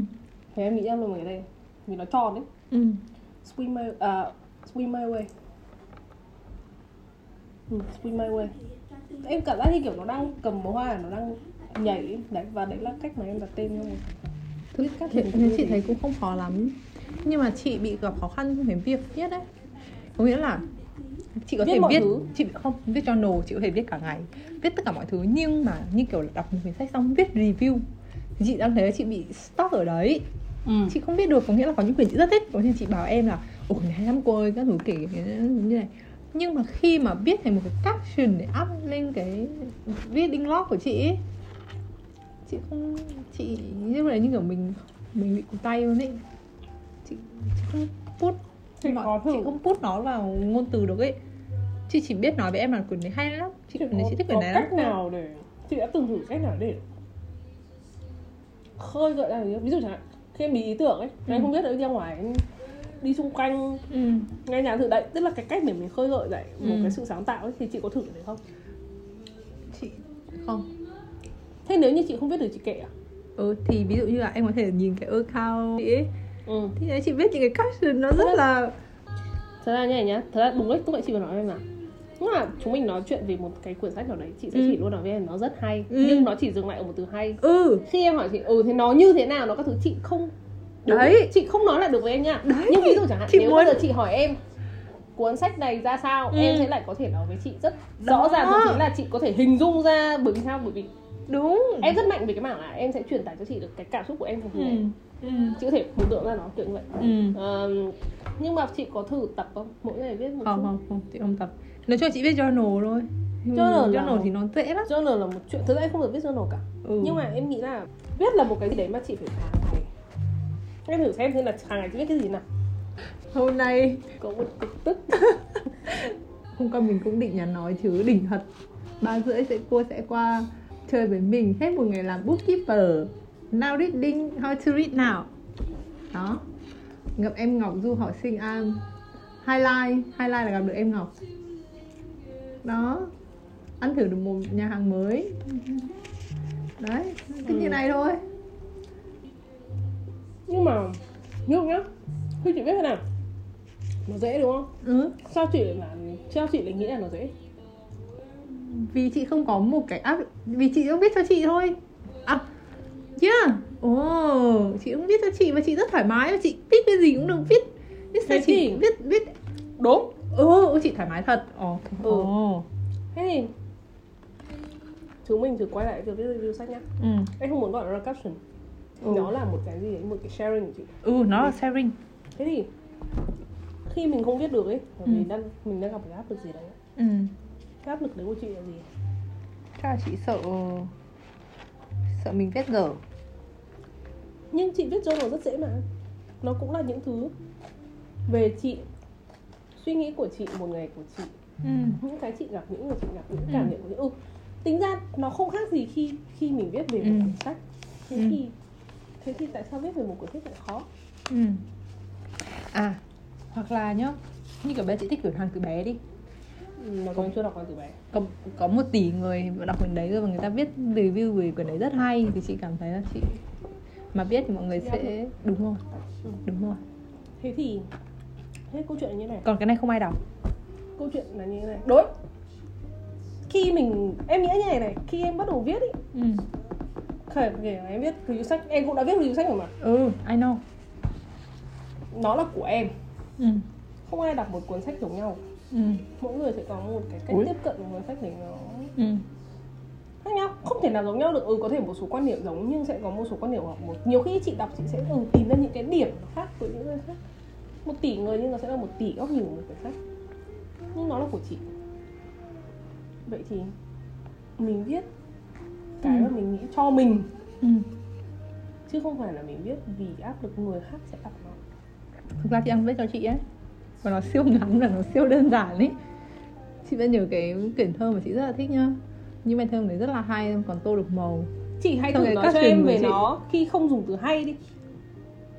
[SPEAKER 1] thì em nghĩ ra luôn cái đây vì nó tròn đấy
[SPEAKER 2] Ừ.
[SPEAKER 1] my uh, swing my way ừ, swing my way em cảm giác như kiểu nó đang cầm bó hoa nó đang nhảy ấy. đấy và đấy là cách mà em đặt tên cho một
[SPEAKER 2] Thực
[SPEAKER 1] Các
[SPEAKER 2] thì
[SPEAKER 1] như
[SPEAKER 2] chị
[SPEAKER 1] thế.
[SPEAKER 2] thấy cũng không khó lắm Nhưng mà chị bị gặp khó khăn trong cái việc viết đấy Có nghĩa là chị có
[SPEAKER 1] Viết
[SPEAKER 2] thể viết
[SPEAKER 1] thứ.
[SPEAKER 2] chị không viết journal chị có thể viết cả ngày viết tất cả mọi thứ nhưng mà như kiểu là đọc một quyển sách xong viết review thì chị đang thấy là chị bị stuck ở đấy
[SPEAKER 1] ừ.
[SPEAKER 2] chị không biết được có nghĩa là có những quyển chị rất thích có nên chị bảo em là hay lắm cô ơi các thứ kể như này. Nhưng mà khi mà viết thành một cái caption để up lên cái reading log của chị ấy, chị không chị như vậy như kiểu mình mình bị cụt tay luôn ấy. Chị, chị không put
[SPEAKER 1] Chị thử.
[SPEAKER 2] chị không put nó vào ngôn từ được ấy. Chị chỉ biết nói với em là quyển này hay lắm chị quyển này chị thích quyển này lắm.
[SPEAKER 1] cách nào để chị đã từng thử cách nào để khơi gợi ra ví dụ chẳng hạn khi em bị ý tưởng ấy em
[SPEAKER 2] Ừ.
[SPEAKER 1] không biết được đi ra ngoài em đi xung quanh
[SPEAKER 2] ừ.
[SPEAKER 1] nghe nhạc thử đấy. Tức là cái cách để mình khơi gợi dậy một
[SPEAKER 2] Ừ.
[SPEAKER 1] cái sự sáng tạo ấy thì chị có thử được không?
[SPEAKER 2] Chị không.
[SPEAKER 1] Thế nếu như chị không biết được chị kể à?
[SPEAKER 2] Ừ thì ví dụ như là em có thể nhìn cái account chị ấy.
[SPEAKER 1] Ừ.
[SPEAKER 2] Thì chị viết những cái caption nó rất là
[SPEAKER 1] thật ra như này nhá. Thật ra đúng đấy lúc nãy chị vừa nói em mà nhưng mà chúng mình nói chuyện về một cái quyển sách nào đấy chị sẽ
[SPEAKER 2] Ừ.
[SPEAKER 1] chỉ luôn nói với em nó rất hay.
[SPEAKER 2] Ừ.
[SPEAKER 1] nhưng nó chỉ dừng lại ở một từ hay.
[SPEAKER 2] Ừ.
[SPEAKER 1] Khi em hỏi chị ừ thế nó như thế nào nó các thứ chị không Đúng,
[SPEAKER 2] Đấy.
[SPEAKER 1] chị không nói lại được với em nha
[SPEAKER 2] Đấy.
[SPEAKER 1] nhưng ví dụ chẳng hạn
[SPEAKER 2] Chị
[SPEAKER 1] nếu
[SPEAKER 2] muốn-
[SPEAKER 1] bây giờ chị hỏi em cuốn sách này ra sao
[SPEAKER 2] Ừ.
[SPEAKER 1] em sẽ lại có thể nói với chị rất
[SPEAKER 2] Đó.
[SPEAKER 1] rõ ràng thậm chí là chị có thể hình dung ra bởi vì sao bởi vì
[SPEAKER 2] đúng
[SPEAKER 1] em rất mạnh về cái mảng là em sẽ truyền tải cho chị được cái cảm xúc của em thành
[SPEAKER 2] ừ. Ừ.
[SPEAKER 1] chị có thể tưởng tượng ra nó kiểu như vậy
[SPEAKER 2] Ừ.
[SPEAKER 1] Ờm, nhưng mà chị có thử tập không mỗi ngày viết một
[SPEAKER 2] không không không chị không tập nói cho chị viết journal thôi
[SPEAKER 1] Journal là-
[SPEAKER 2] journal thì nó dễ lắm
[SPEAKER 1] journal là một chuyện thực ra em không được viết journal cả
[SPEAKER 2] ừ.
[SPEAKER 1] nhưng mà em nghĩ là viết là một cái gì đấy mà chị phải hàng ngày em thử xem xem là hàng ngày chị viết cái gì nào.
[SPEAKER 2] Hôm nay
[SPEAKER 1] có một cục tức. [laughs]
[SPEAKER 2] hôm qua mình cũng định nhắn nói chứ đỉnh thật. Ba rưỡi sẽ cô sẽ qua chơi với mình. Hết một ngày làm bookkeeper. Now reading how to read now đó. Gặp em Ngọc du học sinh An. Highlight highlight là gặp được em Ngọc. Đó. Ăn thử được một nhà hàng mới. Đấy cái như
[SPEAKER 1] Ừ.
[SPEAKER 2] này thôi
[SPEAKER 1] nhưng mà dụ nhá khi chị viết thế nào? Nó dễ đúng không?
[SPEAKER 2] Ừ.
[SPEAKER 1] sao chị lại là sao chị lại nghĩ là nó dễ?
[SPEAKER 2] Vì chị không có một cái áp vì chị không biết cho chị thôi. À yeah ồ chị không biết cho chị và chị rất thoải mái. Và chị biết cái gì cũng được viết viết sao chị
[SPEAKER 1] thì-
[SPEAKER 2] viết viết
[SPEAKER 1] đúng.
[SPEAKER 2] Ồ chị thoải mái thật. Ồ
[SPEAKER 1] Ừ.
[SPEAKER 2] ồ.
[SPEAKER 1] Thế thì chúng mình thử quay lại việc viết review sách nhá.
[SPEAKER 2] Ừ.
[SPEAKER 1] Em không muốn gọi nó là caption
[SPEAKER 2] Ừ.
[SPEAKER 1] nó là một cái gì đấy một cái sharing chị.
[SPEAKER 2] Ừ nó là sharing.
[SPEAKER 1] Thế thì khi mình không viết được ấy
[SPEAKER 2] Ừ.
[SPEAKER 1] vì đang mình đang gặp cái áp lực gì đấy.
[SPEAKER 2] Ừ.
[SPEAKER 1] Cái áp lực đấy của chị là gì?
[SPEAKER 2] Chắc là chị sợ sợ mình viết dở.
[SPEAKER 1] Nhưng chị viết journal rất dễ mà. Nó cũng là những thứ về chị suy nghĩ của chị một ngày của chị.
[SPEAKER 2] Ừ.
[SPEAKER 1] Những cái chị gặp những người chị gặp những
[SPEAKER 2] Ừ.
[SPEAKER 1] cảm nhận của chị. Ừ tính ra nó không khác gì khi khi mình viết về một
[SPEAKER 2] Ừ.
[SPEAKER 1] cuốn sách. Thế
[SPEAKER 2] Ừ.
[SPEAKER 1] thì thế thì tại sao viết về một cuốn sách lại khó?
[SPEAKER 2] Ừ. À hoặc là nhá như kiểu bé chị thích quyển hàng từ bé đi.
[SPEAKER 1] Ừ, mà còn chưa đọc qua từ bé.
[SPEAKER 2] có có một tỷ người đọc quyển đấy rồi và người ta viết review về quyển đấy rất hay thì chị cảm thấy là chị mà biết thì mọi người sẽ đúng rồi
[SPEAKER 1] Ừ.
[SPEAKER 2] đúng rồi.
[SPEAKER 1] Thế thì hết câu chuyện là như này.
[SPEAKER 2] Còn cái này không ai đọc.
[SPEAKER 1] Câu chuyện là như thế này. Đối. Khi mình em nghĩ như này này khi em bắt đầu viết ý
[SPEAKER 2] ừ
[SPEAKER 1] kể là em viết review sách. Em cũng đã viết review sách rồi mà.
[SPEAKER 2] Ừ I know.
[SPEAKER 1] Nó là của em.
[SPEAKER 2] Ừ.
[SPEAKER 1] Không ai đọc một cuốn sách giống nhau.
[SPEAKER 2] Ừ.
[SPEAKER 1] mỗi người sẽ có một cái cách
[SPEAKER 2] Ui.
[SPEAKER 1] tiếp cận của cuốn sách để nó
[SPEAKER 2] Ừ.
[SPEAKER 1] khác nhau. Không thể nào giống nhau được. Ừ có thể một số quan điểm giống nhưng sẽ có một số quan điểm hoặc một nhiều khi chị đọc chị sẽ ừ, tìm ra những cái điểm khác với những người khác. Một tỷ người nhưng nó sẽ là một tỷ góc nhìn của một quyển sách nhưng nó là của chị. Vậy thì mình viết cái
[SPEAKER 2] Ừ.
[SPEAKER 1] mà mình nghĩ cho mình.
[SPEAKER 2] Ừ.
[SPEAKER 1] chứ không phải là mình viết vì áp lực người khác sẽ đọc nó
[SPEAKER 2] thực ra chị đang viết cho chị ấy và nó siêu ngắn và nó siêu đơn giản ấy chị vẫn nhớ cái quyển thơ mà chị rất là thích nhá. Nhưng mà thơ đấy rất là hay còn tô được màu.
[SPEAKER 1] Chị
[SPEAKER 2] Xong
[SPEAKER 1] thử nói cho em về
[SPEAKER 2] chị.
[SPEAKER 1] nó khi không dùng từ hay đi.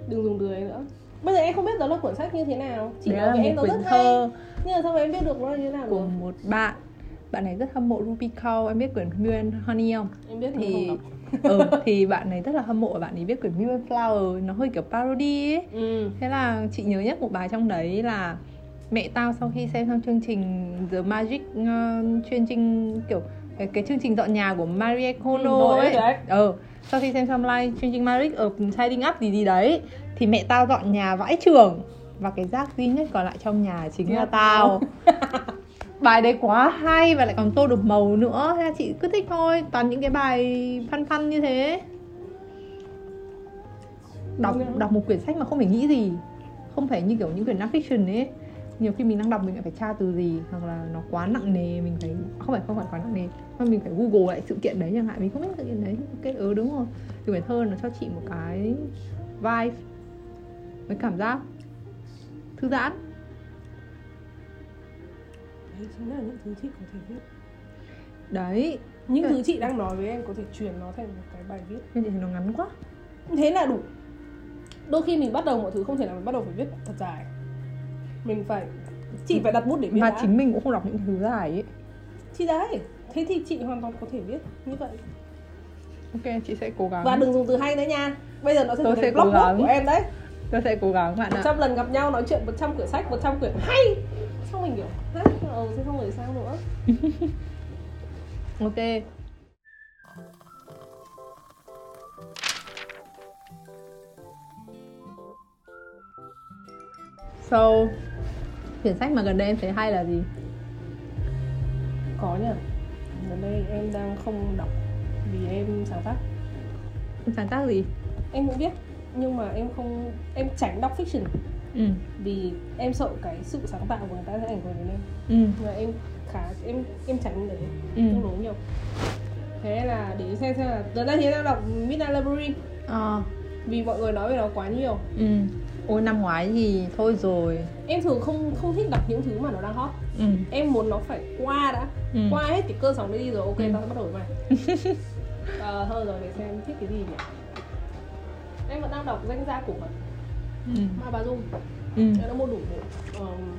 [SPEAKER 1] Đừng dùng từ ấy nữa. Bây giờ em không biết đó là cuốn sách như thế nào. Chị
[SPEAKER 2] đấy
[SPEAKER 1] nói với em nó rất hay.
[SPEAKER 2] Thơ
[SPEAKER 1] nhưng mà sao mà em biết được nó là như thế nào
[SPEAKER 2] của một bạn bạn này rất hâm mộ Ruby Kaur em biết quyển and Honey không
[SPEAKER 1] em biết thì không
[SPEAKER 2] ừ, [laughs] thì bạn này rất là hâm mộ và bạn ấy viết quyển and Flower nó hơi kiểu parody ấy
[SPEAKER 1] ừ
[SPEAKER 2] Thế là chị nhớ nhất một bài trong đấy là mẹ tao sau khi xem xong chương trình The Magic uh, chương trình kiểu cái, cái chương trình dọn nhà của Marie Kondo
[SPEAKER 1] Ừ,
[SPEAKER 2] ấy.
[SPEAKER 1] đấy.
[SPEAKER 2] Ừ, sau khi xem xong live chương trình Magic ở Tidying Up gì gì đấy thì mẹ tao dọn nhà vãi trường và cái rác duy nhất còn lại trong nhà chính là
[SPEAKER 1] Là
[SPEAKER 2] tao. [laughs] bài đấy quá hay và lại còn tô được màu nữa. Thế là chị cứ thích thôi, toàn những cái bài fun fun như thế. Đọc đọc một quyển sách mà không phải nghĩ gì. Không phải như kiểu những quyển non fiction ấy. Nhiều khi mình đang đọc mình lại phải tra từ gì, hoặc là nó quá nặng nề, mình phải, không phải không phải quá nặng nề, mà mình phải google lại sự kiện đấy chẳng hạn. Mình không biết sự kiện đấy ok ừ đúng rồi. Thì quyển thơ nó cho chị một cái vibe, với cảm giác thư giãn
[SPEAKER 1] đấy chính là những thứ chị có thể viết.
[SPEAKER 2] Đấy.
[SPEAKER 1] Những thứ chị đang nói với em có thể truyền nó thành một cái bài viết.
[SPEAKER 2] Nhưng thì nó ngắn quá.
[SPEAKER 1] Thế là đủ. Đôi khi mình bắt đầu mọi thứ không thể nào mình bắt đầu phải viết thật dài. Mình phải chị phải đặt bút để viết
[SPEAKER 2] mà
[SPEAKER 1] đã.
[SPEAKER 2] chính mình cũng không đọc những thứ dài ấy.
[SPEAKER 1] Thì đấy. Thế thì chị hoàn toàn có thể viết như vậy.
[SPEAKER 2] Ok chị sẽ cố gắng.
[SPEAKER 1] Và đừng dùng từ hay nữa nha. Bây giờ nó sẽ
[SPEAKER 2] Tôi sẽ cố
[SPEAKER 1] blog
[SPEAKER 2] gắng.
[SPEAKER 1] của em đấy.
[SPEAKER 2] Tôi sẽ cố gắng bạn ạ.
[SPEAKER 1] 100 lần gặp nhau nói chuyện 100 quyển sách 100 quyển hay xong mình kiểu hả ừ thế không rồi sao nữa. [laughs]
[SPEAKER 2] Ok. So quyển sách mà gần đây em thấy hay là gì?
[SPEAKER 1] Có nhỉ. Gần đây em đang không đọc vì em sáng tác.
[SPEAKER 2] Em sáng tác gì?
[SPEAKER 1] Em cũng biết nhưng mà em không em tránh đọc fiction
[SPEAKER 2] ừ.
[SPEAKER 1] Vì em sợ cái sự sáng tạo của người ta sẽ ảnh hưởng đến em
[SPEAKER 2] ừ.
[SPEAKER 1] Và em khá em em tránh đấy
[SPEAKER 2] Ừ.
[SPEAKER 1] tương đối nhiều. Thế là để xem xem là gần đây thì em đang đọc Midnight Library.
[SPEAKER 2] Ờ.
[SPEAKER 1] Vì mọi người nói về nó quá nhiều.
[SPEAKER 2] Ừ. Ôi năm ngoái thì thôi rồi.
[SPEAKER 1] Em thường không không thích đọc những thứ mà nó đang hot.
[SPEAKER 2] Ừ.
[SPEAKER 1] Em muốn nó phải qua đã.
[SPEAKER 2] Ừ.
[SPEAKER 1] qua hết cái cơn sóng đấy đi rồi ok
[SPEAKER 2] Ừ.
[SPEAKER 1] tao sẽ bắt đầu với mày. À, [laughs] thôi rồi để xem thích cái gì nhỉ. Em vẫn đang đọc danh gia cổ vật
[SPEAKER 2] ừ.
[SPEAKER 1] Ma bà dung.
[SPEAKER 2] Ừ.
[SPEAKER 1] Đã mua đủ bộ Ờm,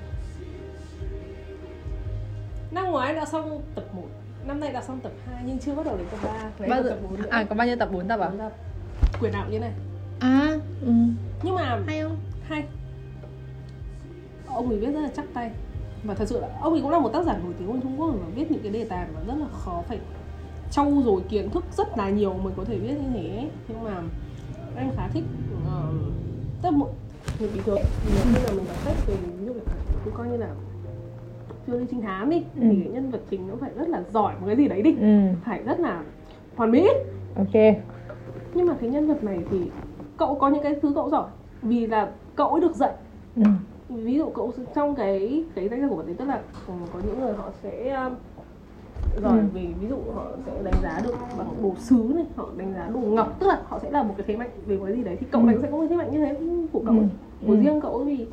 [SPEAKER 1] năm ngoái đã xong tập 1 năm nay đã xong tập 2 nhưng chưa bắt đầu đến tập 3
[SPEAKER 2] bao giờ
[SPEAKER 1] tập 4 nữa.
[SPEAKER 2] à có bao nhiêu tập 4 tập à?
[SPEAKER 1] Bốn tập. quyển nào cũng như này.
[SPEAKER 2] À ừ.
[SPEAKER 1] Nhưng mà
[SPEAKER 2] hay không?
[SPEAKER 1] hay. Ông ấy viết rất là chắc tay. Và thật sự là ông ấy cũng là một tác giả nổi tiếng của Trung Quốc và viết những cái đề tài mà rất là khó phải trau dồi kiến thức rất là nhiều mới có thể viết như thế. Nhưng mà em khá thích uh, tức là một người bình thường nhiều khi là mình đọc sách về dụ là cũng coi như là phiêu lưu trinh thám đi
[SPEAKER 2] Ừ.
[SPEAKER 1] thì nhân vật chính nó phải rất là giỏi một cái gì đấy đi
[SPEAKER 2] ừ.
[SPEAKER 1] phải rất là hoàn mỹ.
[SPEAKER 2] Ok.
[SPEAKER 1] Nhưng mà cái nhân vật này thì cậu có những cái thứ cậu giỏi vì là cậu ấy được dạy.
[SPEAKER 2] Ừ.
[SPEAKER 1] Ví dụ cậu trong cái cái danh của vật đấy tức là ừ, có những người họ sẽ um, giỏi
[SPEAKER 2] Ừ.
[SPEAKER 1] về ví dụ họ sẽ đánh giá được bằng đồ sứ này họ đánh giá đồ ngọc tức là họ sẽ là một cái thế mạnh về cái gì đấy thì cậu
[SPEAKER 2] Ừ.
[SPEAKER 1] này cũng sẽ có một thế mạnh như thế của cậu
[SPEAKER 2] Ừ.
[SPEAKER 1] của
[SPEAKER 2] Ừ.
[SPEAKER 1] riêng cậu vì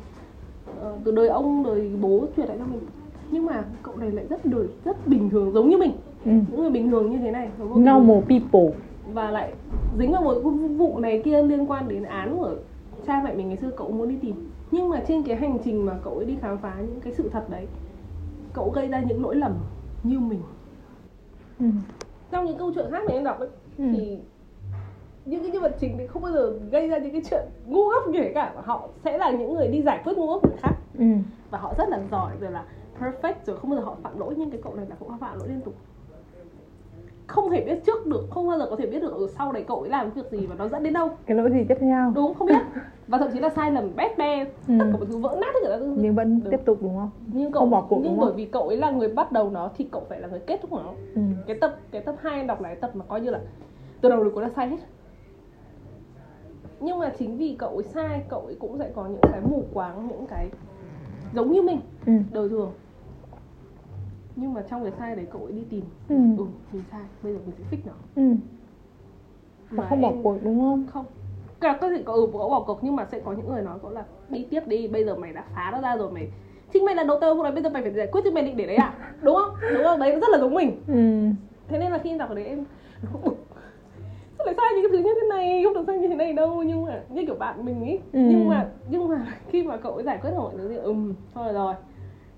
[SPEAKER 1] ờ, từ đời ông đời bố truyền lại cho mình nhưng mà cậu này lại rất đời rất bình thường giống như mình
[SPEAKER 2] ừ
[SPEAKER 1] những người bình thường như thế này
[SPEAKER 2] normal people
[SPEAKER 1] và lại dính vào một vụ- vụ này kia liên quan đến án của cha mẹ mình ngày xưa cậu muốn đi tìm nhưng mà trên cái hành trình mà cậu ấy đi khám phá những cái sự thật đấy cậu gây ra những lỗi lầm như mình
[SPEAKER 2] ừ.
[SPEAKER 1] Trong những câu chuyện khác mà em đọc ấy
[SPEAKER 2] Ừ.
[SPEAKER 1] thì những cái nhân vật chính thì không bao giờ gây ra những cái chuyện ngu ngốc như thế cả Và họ sẽ là những người đi giải quyết ngu ngốc người khác.
[SPEAKER 2] Ừ.
[SPEAKER 1] Và họ rất là giỏi rồi là perfect rồi không bao giờ họ phạm lỗi nhưng cái cậu này là cũng phạm lỗi liên tục. Không thể biết trước được không bao giờ có thể biết được ở sau đấy cậu ấy làm việc gì và nó dẫn đến đâu.
[SPEAKER 2] Cái lỗi gì tiếp theo?
[SPEAKER 1] Đúng không biết [laughs] và thậm chí là sai lầm bét be
[SPEAKER 2] Ừ.
[SPEAKER 1] tất cả mọi thứ vỡ nát tất cả
[SPEAKER 2] nhưng vẫn
[SPEAKER 1] Đúng.
[SPEAKER 2] tiếp tục đúng không
[SPEAKER 1] nhưng cậu
[SPEAKER 2] không bỏ cuộc,
[SPEAKER 1] nhưng
[SPEAKER 2] đúng
[SPEAKER 1] bởi
[SPEAKER 2] không?
[SPEAKER 1] vì cậu ấy là người bắt đầu nó thì cậu phải là người kết thúc nó
[SPEAKER 2] ừ.
[SPEAKER 1] cái tập cái tập hai đọc cái tập mà coi như là từ đầu đến cuối là sai hết nhưng mà chính vì cậu ấy sai cậu ấy cũng sẽ có những cái mù quáng những cái giống như mình
[SPEAKER 2] Ừ.
[SPEAKER 1] đời thường nhưng mà trong cái sai đấy cậu ấy đi tìm
[SPEAKER 2] Ừ.
[SPEAKER 1] ừ mình sai bây giờ mình sẽ fix nó
[SPEAKER 2] ừ.
[SPEAKER 1] Mà
[SPEAKER 2] không bỏ cuộc đúng không
[SPEAKER 1] không cả có thể có ừ có bỏ cuộc nhưng mà sẽ có những người nói cậu là đi tiếp đi bây giờ mày đã phá nó ra rồi mày chính mày là đầu tư này bây giờ mày phải giải quyết chứ mày định để đấy à [laughs] đúng không đúng không đấy rất là giống mình
[SPEAKER 2] ừ.
[SPEAKER 1] thế nên là khi em đọc ở đấy em [laughs] sao lại sai những cái thứ như thế này không được sai như thế này đâu nhưng mà như kiểu bạn mình ý
[SPEAKER 2] Ừ.
[SPEAKER 1] nhưng mà nhưng mà [laughs] khi mà cậu ấy giải quyết được mọi thứ thì ừm thôi được rồi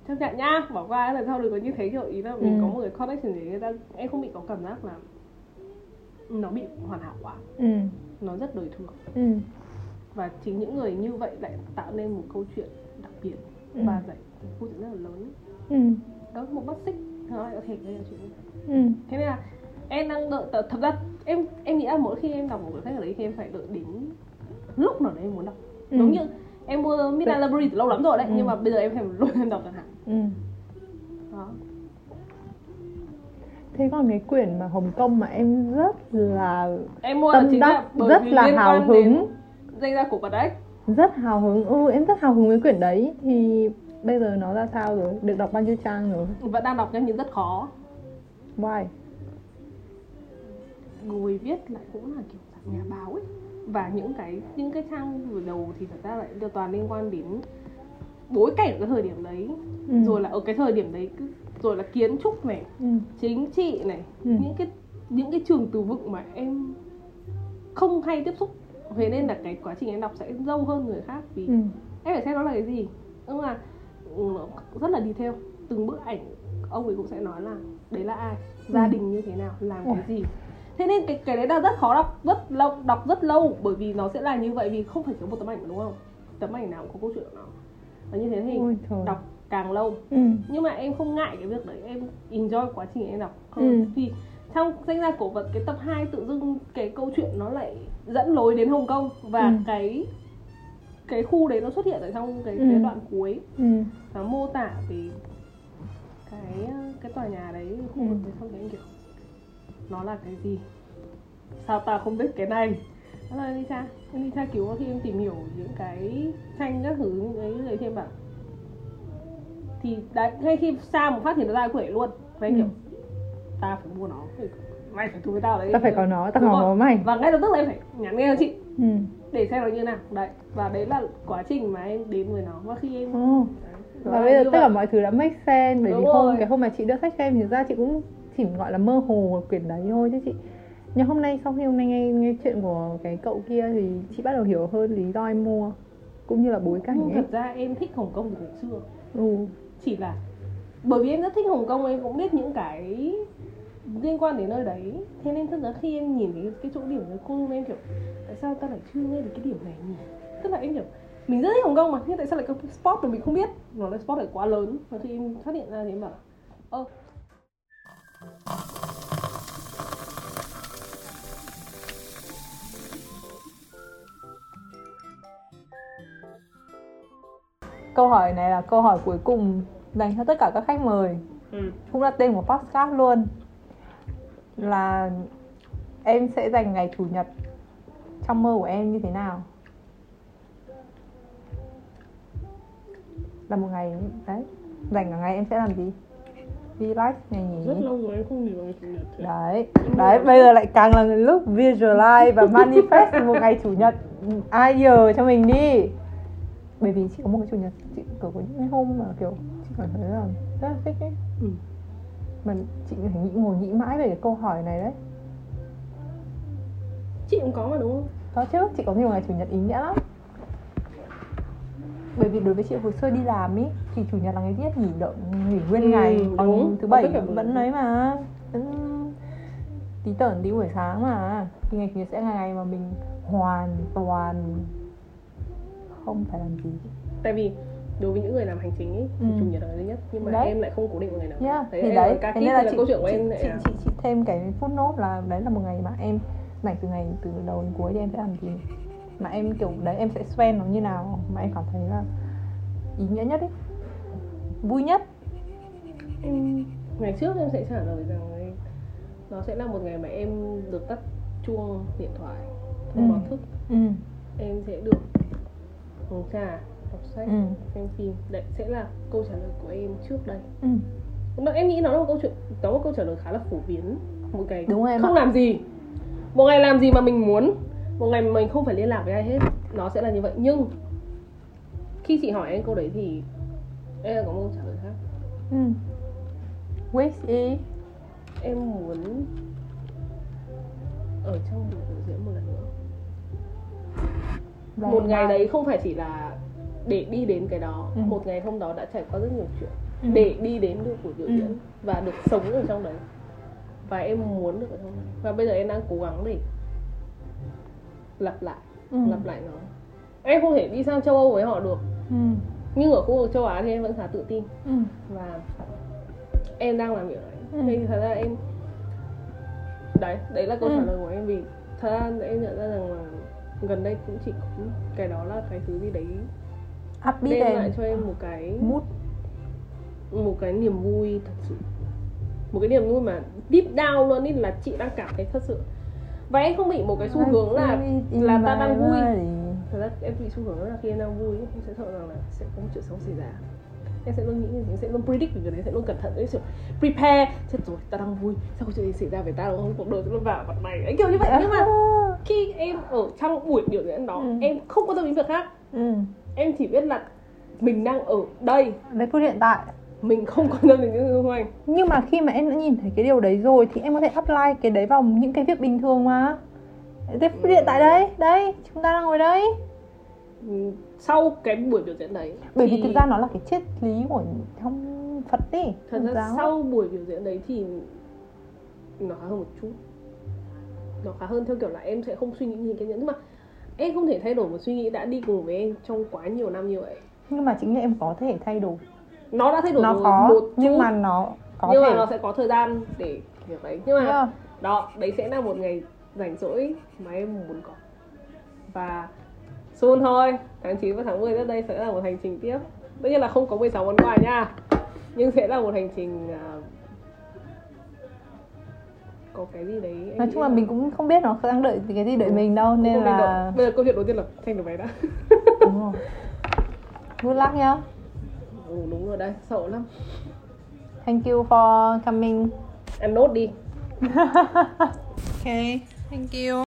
[SPEAKER 1] chấp nhận nhá bỏ qua lần sau đừng có như thế kiểu ý là mình
[SPEAKER 2] Ừ.
[SPEAKER 1] có một cái connection gì người ta em không bị có cảm giác là nó bị hoàn hảo quá
[SPEAKER 2] Ừ.
[SPEAKER 1] nó rất đời thường
[SPEAKER 2] Ừ.
[SPEAKER 1] và chính những người như vậy lại tạo nên một câu chuyện đặc biệt
[SPEAKER 2] Ừ.
[SPEAKER 1] và giải một câu chuyện rất là lớn
[SPEAKER 2] Ừ.
[SPEAKER 1] đó một mắt xích nó lại có thể gây ra chuyện
[SPEAKER 2] Ừ.
[SPEAKER 1] thế nên là em đang đợi thật ra em em nghĩ là mỗi khi em đọc một cuốn sách ở đấy thì em phải đợi đến lúc nào đấy em muốn đọc
[SPEAKER 2] Ừ.
[SPEAKER 1] giống như em mua Midnight Library từ lâu lắm rồi đấy
[SPEAKER 2] Ừ.
[SPEAKER 1] nhưng mà bây giờ em phải [laughs] luôn em đọc chẳng hạn
[SPEAKER 2] Ừ.
[SPEAKER 1] đó
[SPEAKER 2] thế còn cái quyển mà Hồng Kông mà em rất là
[SPEAKER 1] em mua
[SPEAKER 2] Tâm
[SPEAKER 1] là chính
[SPEAKER 2] đắc, rất là hào hứng.
[SPEAKER 1] danh gia vật đấy.
[SPEAKER 2] Rất hào hứng. Ừ em rất hào hứng với quyển đấy. Thì bây giờ nó ra sao rồi? Được đọc bao nhiêu trang rồi?
[SPEAKER 1] Vẫn đang đọc nhưng rất khó.
[SPEAKER 2] Why?
[SPEAKER 1] Ngồi viết lại cũng là kiểu dạng nhà báo ấy. Và những cái những cái trang vừa đầu thì thật ra lại đều toàn liên quan đến bối cảnh của cái thời điểm đấy.
[SPEAKER 2] Ừ.
[SPEAKER 1] rồi là ở cái thời điểm đấy cứ- rồi là kiến trúc này
[SPEAKER 2] ừ.
[SPEAKER 1] chính trị này
[SPEAKER 2] Ừ.
[SPEAKER 1] những cái những cái trường từ vựng mà em không hay tiếp xúc thế nên là cái quá trình em đọc sẽ lâu hơn người khác vì
[SPEAKER 2] Ừ.
[SPEAKER 1] em phải xem nó là cái gì nhưng mà ừ, rất là detail từng bức ảnh ông ấy cũng sẽ nói là đấy là ai gia
[SPEAKER 2] Ừ.
[SPEAKER 1] đình như thế nào làm
[SPEAKER 2] Ôi.
[SPEAKER 1] cái gì thế nên cái cái đấy là rất khó đọc rất lâu đọc rất lâu bởi vì nó sẽ là như vậy vì không phải chỉ một tấm ảnh đúng không tấm ảnh nào cũng có câu chuyện của nó và như thế thì
[SPEAKER 2] Ôi
[SPEAKER 1] đọc càng lâu
[SPEAKER 2] ừ.
[SPEAKER 1] nhưng mà em không ngại cái việc đấy em enjoy quá trình em đọc
[SPEAKER 2] Ừ.
[SPEAKER 1] hơn thì trong danh gia cổ vật cái tập 2 tự dưng cái câu chuyện nó lại dẫn lối đến Hồng Kông và
[SPEAKER 2] Ừ.
[SPEAKER 1] cái cái khu đấy nó xuất hiện ở trong cái,
[SPEAKER 2] Ừ.
[SPEAKER 1] cái đoạn cuối
[SPEAKER 2] Ừ.
[SPEAKER 1] nó mô tả về cái cái tòa nhà đấy khu vực
[SPEAKER 2] Ừ.
[SPEAKER 1] đấy xong anh kiểu nó là cái gì sao ta không biết cái này đó là Lisa Lisa kiểu khi em tìm hiểu những cái tranh các thứ những cái đấy thì em bảo thì đấy ngay khi xa một phát thì nó ra quẩy luôn. Anh
[SPEAKER 2] Ừ.
[SPEAKER 1] kiểu ta phải mua nó mày phải thu với tao đấy.
[SPEAKER 2] Ta phải có nó ta
[SPEAKER 1] Đúng
[SPEAKER 2] có mày.
[SPEAKER 1] Và ngay lập tức là em phải nhắn nghe cho chị.
[SPEAKER 2] Ừ.
[SPEAKER 1] để xem nó như nào. Đấy và đấy là quá trình mà em đến với nó. Và khi em. Đấy,
[SPEAKER 2] và bây giờ tất cả mọi thứ đã make sense bởi vì
[SPEAKER 1] Đúng
[SPEAKER 2] hôm
[SPEAKER 1] rồi.
[SPEAKER 2] cái hôm mà chị đưa sách cho em thì ra chị cũng chỉ gọi là mơ hồ quyển đấy thôi chứ chị. Nhưng hôm nay sau khi hôm nay nghe nghe chuyện của cái cậu kia thì chị bắt đầu hiểu hơn lý do em mua cũng như là bối cảnh ấy.
[SPEAKER 1] thật ra em thích Hồng Kông từ ngày xưa.
[SPEAKER 2] Ừ
[SPEAKER 1] chỉ là bởi vì em rất thích Hồng Kông, em cũng biết những cái liên quan đến nơi đấy. Thế nên thật ra khi em nhìn thấy cái chỗ điểm của cô em kiểu, tại sao ta lại chưa nghe được cái điểm này nhỉ? Tức là em kiểu, mình rất thích Hồng Kông mà, nhưng tại sao lại có spot mà mình không biết? Nó là spot lại quá lớn. Và khi em phát hiện ra thì em bảo ơ
[SPEAKER 2] câu hỏi này là câu hỏi cuối cùng dành cho tất cả các khách mời.
[SPEAKER 1] Ừ.
[SPEAKER 2] cũng là tên của podcast luôn. Là em sẽ dành ngày chủ nhật trong mơ của em như thế nào? Là một ngày đấy. Dành cả ngày em sẽ làm gì? Relax ngày nghỉ
[SPEAKER 1] rất lâu rồi em không vào ngày chủ nhật thế.
[SPEAKER 2] đấy đấy bây giờ lại càng là lúc visualize và manifest một ngày chủ nhật. Ai giờ cho mình đi bởi vì chỉ có một cái chủ nhật chị có những cái hôm mà kiểu chị cảm thấy là rất là thích ấy.
[SPEAKER 1] Ừ.
[SPEAKER 2] mà chị phải nghĩ ngồi nghĩ mãi về cái câu hỏi này đấy.
[SPEAKER 1] Chị cũng có mà đúng không?
[SPEAKER 2] Có chứ chị có nhiều ngày chủ nhật ý nghĩa lắm. Bởi vì đối với chị hồi xưa đi làm ý thì chủ nhật là ngày nhất nghỉ động nghỉ nguyên
[SPEAKER 1] Ừ,
[SPEAKER 2] ngày. còn
[SPEAKER 1] đúng.
[SPEAKER 2] thứ bảy vẫn lấy mà. Tí tởn tí buổi sáng mà. Thì ngày chủ nhật sẽ là ngày mà mình hoàn toàn không phải làm gì.
[SPEAKER 1] Tại vì đối với những người làm hành chính ấy thì
[SPEAKER 2] Ừ.
[SPEAKER 1] chủ nhật là thứ nhất nhưng mà
[SPEAKER 2] Đấy.
[SPEAKER 1] em lại không cố định một ngày nào.
[SPEAKER 2] Yeah,
[SPEAKER 1] Thế
[SPEAKER 2] thì đấy. thế nên là
[SPEAKER 1] thì
[SPEAKER 2] chị,
[SPEAKER 1] câu chuyện của
[SPEAKER 2] chị,
[SPEAKER 1] em
[SPEAKER 2] chị,
[SPEAKER 1] lại
[SPEAKER 2] chị, chị thêm cái footnote là đấy là một ngày mà em dành từ ngày từ đầu đến cuối thì em sẽ làm gì. Mà em kiểu đấy em sẽ spend nó như nào mà em cảm thấy là ý nghĩa nhất ấy vui nhất.
[SPEAKER 1] Em ngày trước em sẽ trả lời rằng nó sẽ là một ngày mà em được tắt chuông điện thoại không
[SPEAKER 2] Ừ.
[SPEAKER 1] báo thức.
[SPEAKER 2] Ừ.
[SPEAKER 1] Em sẽ được uống trà đọc sách
[SPEAKER 2] Ừ.
[SPEAKER 1] xem phim. Đấy sẽ là câu trả lời của em trước đây.
[SPEAKER 2] Ừ.
[SPEAKER 1] Em nghĩ nó là một câu chuyện đó là một câu trả lời khá là phổ biến. Một ngày
[SPEAKER 2] Đúng rồi
[SPEAKER 1] không
[SPEAKER 2] ạ.
[SPEAKER 1] làm gì. Một ngày làm gì mà mình muốn. Một ngày mình không phải liên lạc với ai hết nó sẽ là như vậy. Nhưng khi chị hỏi em câu đấy thì em có một câu trả lời khác.
[SPEAKER 2] Ừ. Wish ý
[SPEAKER 1] em muốn ở trong buổi biểu diễn
[SPEAKER 2] Và
[SPEAKER 1] một ngày
[SPEAKER 2] mà-
[SPEAKER 1] đấy không phải chỉ là để đi đến cái đó
[SPEAKER 2] Ừ.
[SPEAKER 1] một ngày hôm đó đã trải qua rất nhiều chuyện
[SPEAKER 2] Ừ.
[SPEAKER 1] để đi đến được buổi biểu
[SPEAKER 2] Ừ.
[SPEAKER 1] diễn và được sống ở trong đấy và em muốn được ở trong đấy và bây giờ em đang cố gắng để lặp lại
[SPEAKER 2] ừ.
[SPEAKER 1] lặp lại nó em không thể đi sang châu âu với họ được
[SPEAKER 2] ừ.
[SPEAKER 1] nhưng ở khu vực châu á thì em vẫn khá tự tin
[SPEAKER 2] ừ.
[SPEAKER 1] và em đang làm việc đấy
[SPEAKER 2] Ừ.
[SPEAKER 1] thì thật ra em đấy đấy là câu
[SPEAKER 2] Ừ.
[SPEAKER 1] trả lời của em vì thật ra em nhận ra rằng là gần đây cũng chỉ có cái đó là cái thứ gì đấy
[SPEAKER 2] upbeat
[SPEAKER 1] đem
[SPEAKER 2] em.
[SPEAKER 1] lại cho em một cái
[SPEAKER 2] mood.
[SPEAKER 1] Một cái niềm vui thật sự. Một cái niềm vui mà deep down luôn ý là chị đang cảm thấy thật sự. Và em không bị một cái xu hướng là là ta đang vui. thật ra em bị xu hướng là khi em đang vui em sẽ sợ rằng là sẽ có một chuyện xấu xảy ra. Em sẽ luôn nghĩ như thế sẽ luôn predict về cái đấy sẽ luôn cẩn thận. Đấy kiểu prepare. Chết rồi ta đang vui. Sao có chuyện gì xảy ra với ta đúng không? Cuộc đời sẽ luôn vào mặt mày. Ấy kiểu như vậy nhưng mà khi em ở trong buổi biểu diễn đó
[SPEAKER 2] Ừ.
[SPEAKER 1] em không có tâm ý việc khác
[SPEAKER 2] ừ.
[SPEAKER 1] em chỉ biết là mình đang ở đây.
[SPEAKER 2] Đấy phút hiện tại.
[SPEAKER 1] Mình không quan tâm đến những thứ xung quanh.
[SPEAKER 2] Nhưng mà khi mà em đã nhìn thấy cái điều đấy rồi thì em có thể apply cái đấy vào những cái việc bình thường mà. Thế phút hiện tại đây đây chúng ta đang ngồi đây.
[SPEAKER 1] Ừ, sau cái buổi biểu diễn đấy
[SPEAKER 2] bởi vì
[SPEAKER 1] thì
[SPEAKER 2] thực ra nó là cái triết lý của trong Phật đi
[SPEAKER 1] thật ra
[SPEAKER 2] giáo.
[SPEAKER 1] sau buổi biểu diễn đấy thì nó hơn một chút nó khá hơn theo kiểu là em sẽ không suy nghĩ gì cái nhưng mà em không thể thay đổi một suy nghĩ đã đi cùng với em trong quá nhiều năm như vậy.
[SPEAKER 2] Nhưng mà chính là em có thể thay đổi.
[SPEAKER 1] Nó đã thay đổi
[SPEAKER 2] nó
[SPEAKER 1] rồi
[SPEAKER 2] có
[SPEAKER 1] một chút.
[SPEAKER 2] nhưng mà nó có
[SPEAKER 1] nhưng
[SPEAKER 2] thể.
[SPEAKER 1] mà nó sẽ có thời gian để việc đấy. Nhưng mà
[SPEAKER 2] Yeah.
[SPEAKER 1] đó đấy sẽ là một ngày rảnh rỗi mà em muốn có. Và soon thôi tháng 9 và tháng 10 tới đây sẽ là một hành trình tiếp. Tất nhiên là không có 16 món quà nha nhưng sẽ là một hành trình à, có cái gì đấy
[SPEAKER 2] nói chung là mình cũng không biết nó đang đợi cái gì đợi mình đâu nên là
[SPEAKER 1] bây giờ câu chuyện đầu tiên là tranh được vé đã. [laughs]
[SPEAKER 2] Đúng rồi. Good luck nhá.
[SPEAKER 1] Ừ, đúng rồi đây sợ lắm.
[SPEAKER 2] Thank you for coming.
[SPEAKER 1] Em nốt đi. [laughs]
[SPEAKER 2] Okay thank you